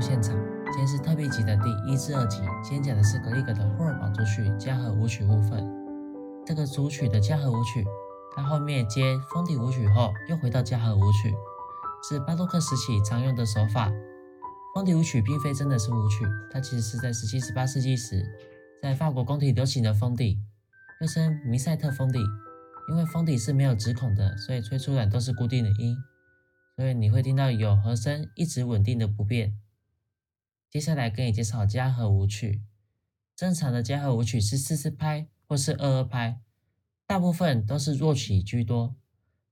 现场。今天是特别集的第一至二集，今天讲的是格里格的霍尔堡组曲加和舞曲部分。这个组曲的加和舞曲，它后面接风笛舞曲后，又回到加和舞曲，是巴洛克时期常用的手法。风笛舞曲并非真的是舞曲，它其实是在十七、十八世纪时，在法国宫廷流行的风笛，又称弥赛特风笛。因为风笛是没有指孔的，所以吹出来都是固定的音，所以你会听到有和声一直稳定的不变。接下来给你介绍加和舞曲。正常的加和舞曲是四四拍或是二二拍，大部分都是弱曲居多。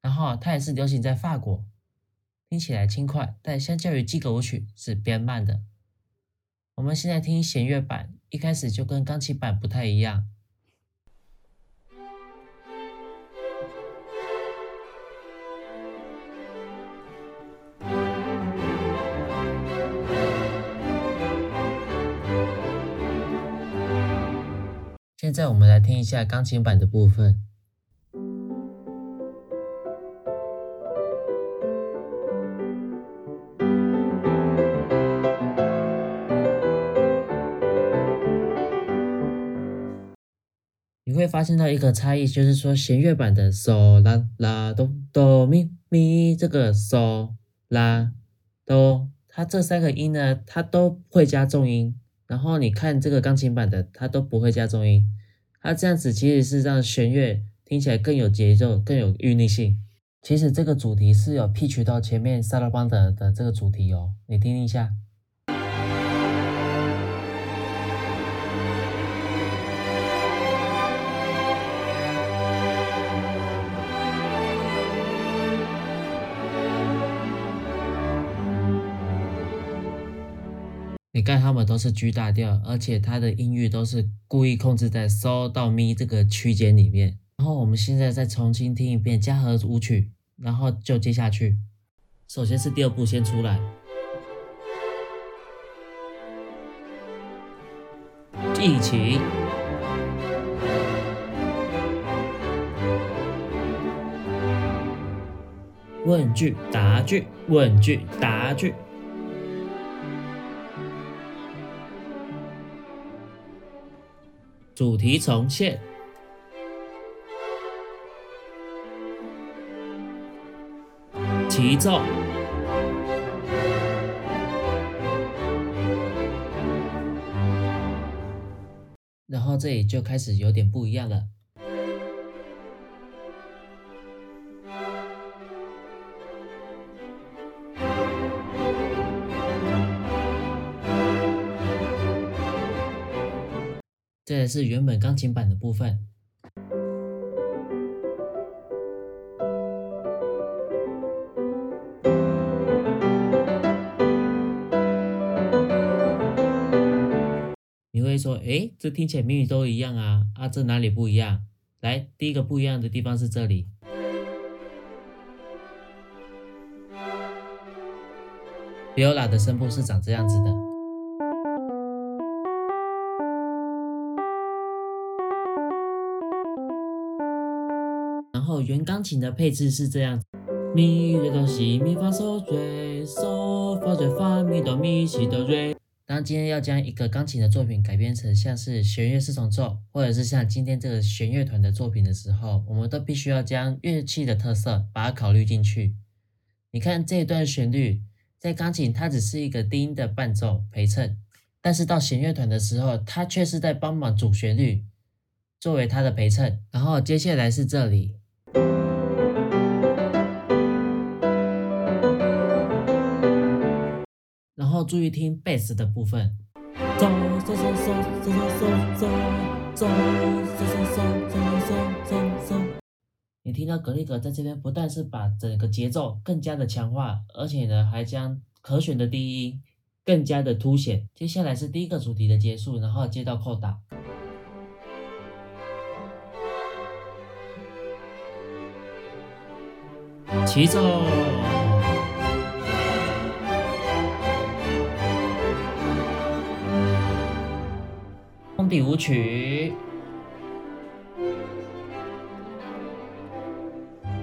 然后它也是流行在法国，听起来轻快，但相较于基格舞曲是偏慢的。我们现在听弦乐版，一开始就跟钢琴版不太一样。现在我们来听一下钢琴版的部分。你会发现到一个差异，就是说弦乐版的嗦啦啦哆哆咪咪这个嗦啦哆，它这三个音呢，它都会加重音。然后你看这个钢琴版的，它都不会加重音，它这样子其实是让弦乐听起来更有节奏、更有韵律性。其实这个主题是有 pitch 到前面萨拉邦德的这个主题哦，你听一下。你看，他们都是 G 大调，而且它的音域都是故意控制在 So 到 Mi 这个区间里面。然后我们现在再重新听一遍加和舞曲，然后就接下去。首先是第二步先出来，一起问句答句，问句答句。主题重现，齐奏，然后这里就开始有点不一样了。这是原本钢琴版的部分。你会说，哎，这听起来明明都一样啊，啊，这哪里不一样？来，第一个不一样的地方是这里。Viola 的声部是长这样子的。后原钢琴的配置是这样：咪瑞哆西咪发嗦瑞嗦发瑞发咪哆咪西哆瑞。当今天要将一个钢琴的作品改编成像是弦乐四重奏，或者是像今天这个弦乐团的作品的时候，我们都必须要将乐器的特色把它考虑进去。你看这一段旋律，在钢琴它只是一个低音的伴奏陪衬，但是到弦乐团的时候，它却是在帮忙主旋律作为它的陪衬。然后接下来是这里。后注意听贝斯的部分，你听到格里格在这边不但是把整个节奏更加的强化，而且呢还将可选的低音更加的凸显。接下来是第一个主题的结束，然后接到扣打。齐奏，第五曲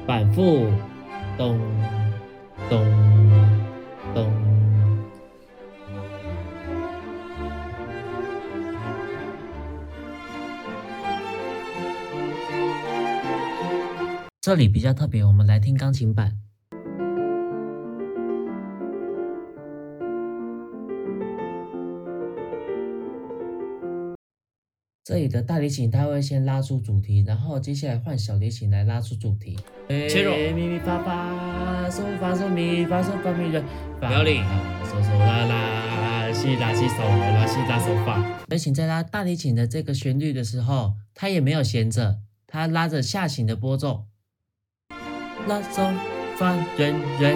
反复咚咚咚这里比较特别我们来听钢琴版。这里的大提琴它会先拉出主题，然后接下来换小提琴来拉出主题。切入咪咪发发嗦发嗦咪发嗦发咪来，摇铃嗦嗦啦啦西啦西嗦啦西啦嗦发。小提琴在拉大提琴的这个旋律的时候，它也没有闲着，它拉着下行的波奏，拉嗦发瑞瑞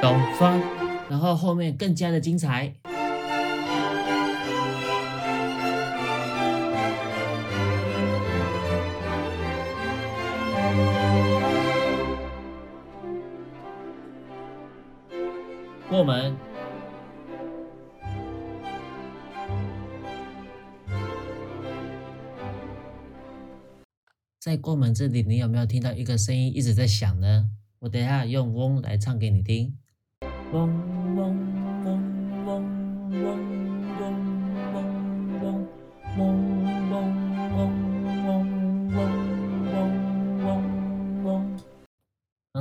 哆发，然后后面更加的精彩。过门。在过门这里，你有没有听到一个声音一直在响呢？我等一下用嗡来唱给你听。嗡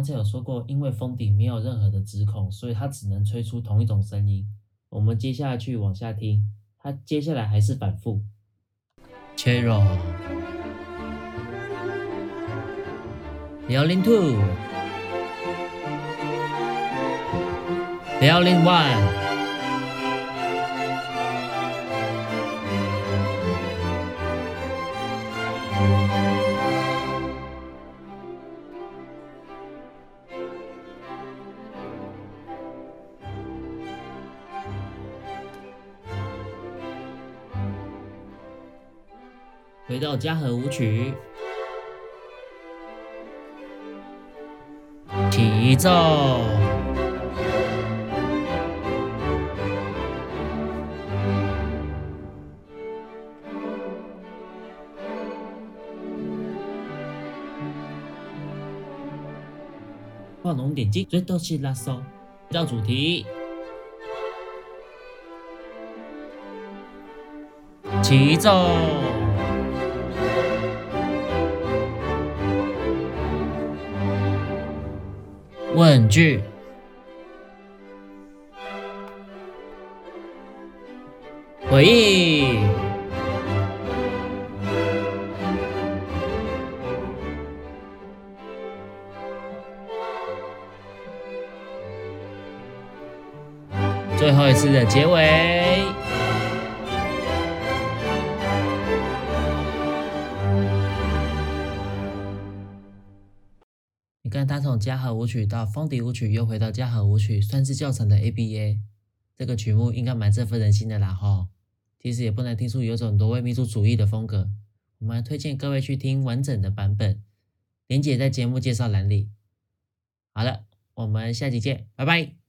刚才有说过，因为封顶没有任何的指孔，所以它只能吹出同一种声音。我们接下去往下听，它接下来还是反复。Cello。Violin two, violin one,《回到嘉禾舞曲》。起奏，画龙点睛，最多是拉手，回到主题，起奏。问句，回忆，最后一次的结尾。嘉禾舞曲到风笛舞曲，又回到嘉禾舞曲，算是较长的 ABA。这个曲目应该蛮振奋人心的啦吼。其实也不难听出有种挪威民族主义的风格。我们推荐各位去听完整的版本，莲姐在节目介绍栏里。好了，我们下期见，拜拜。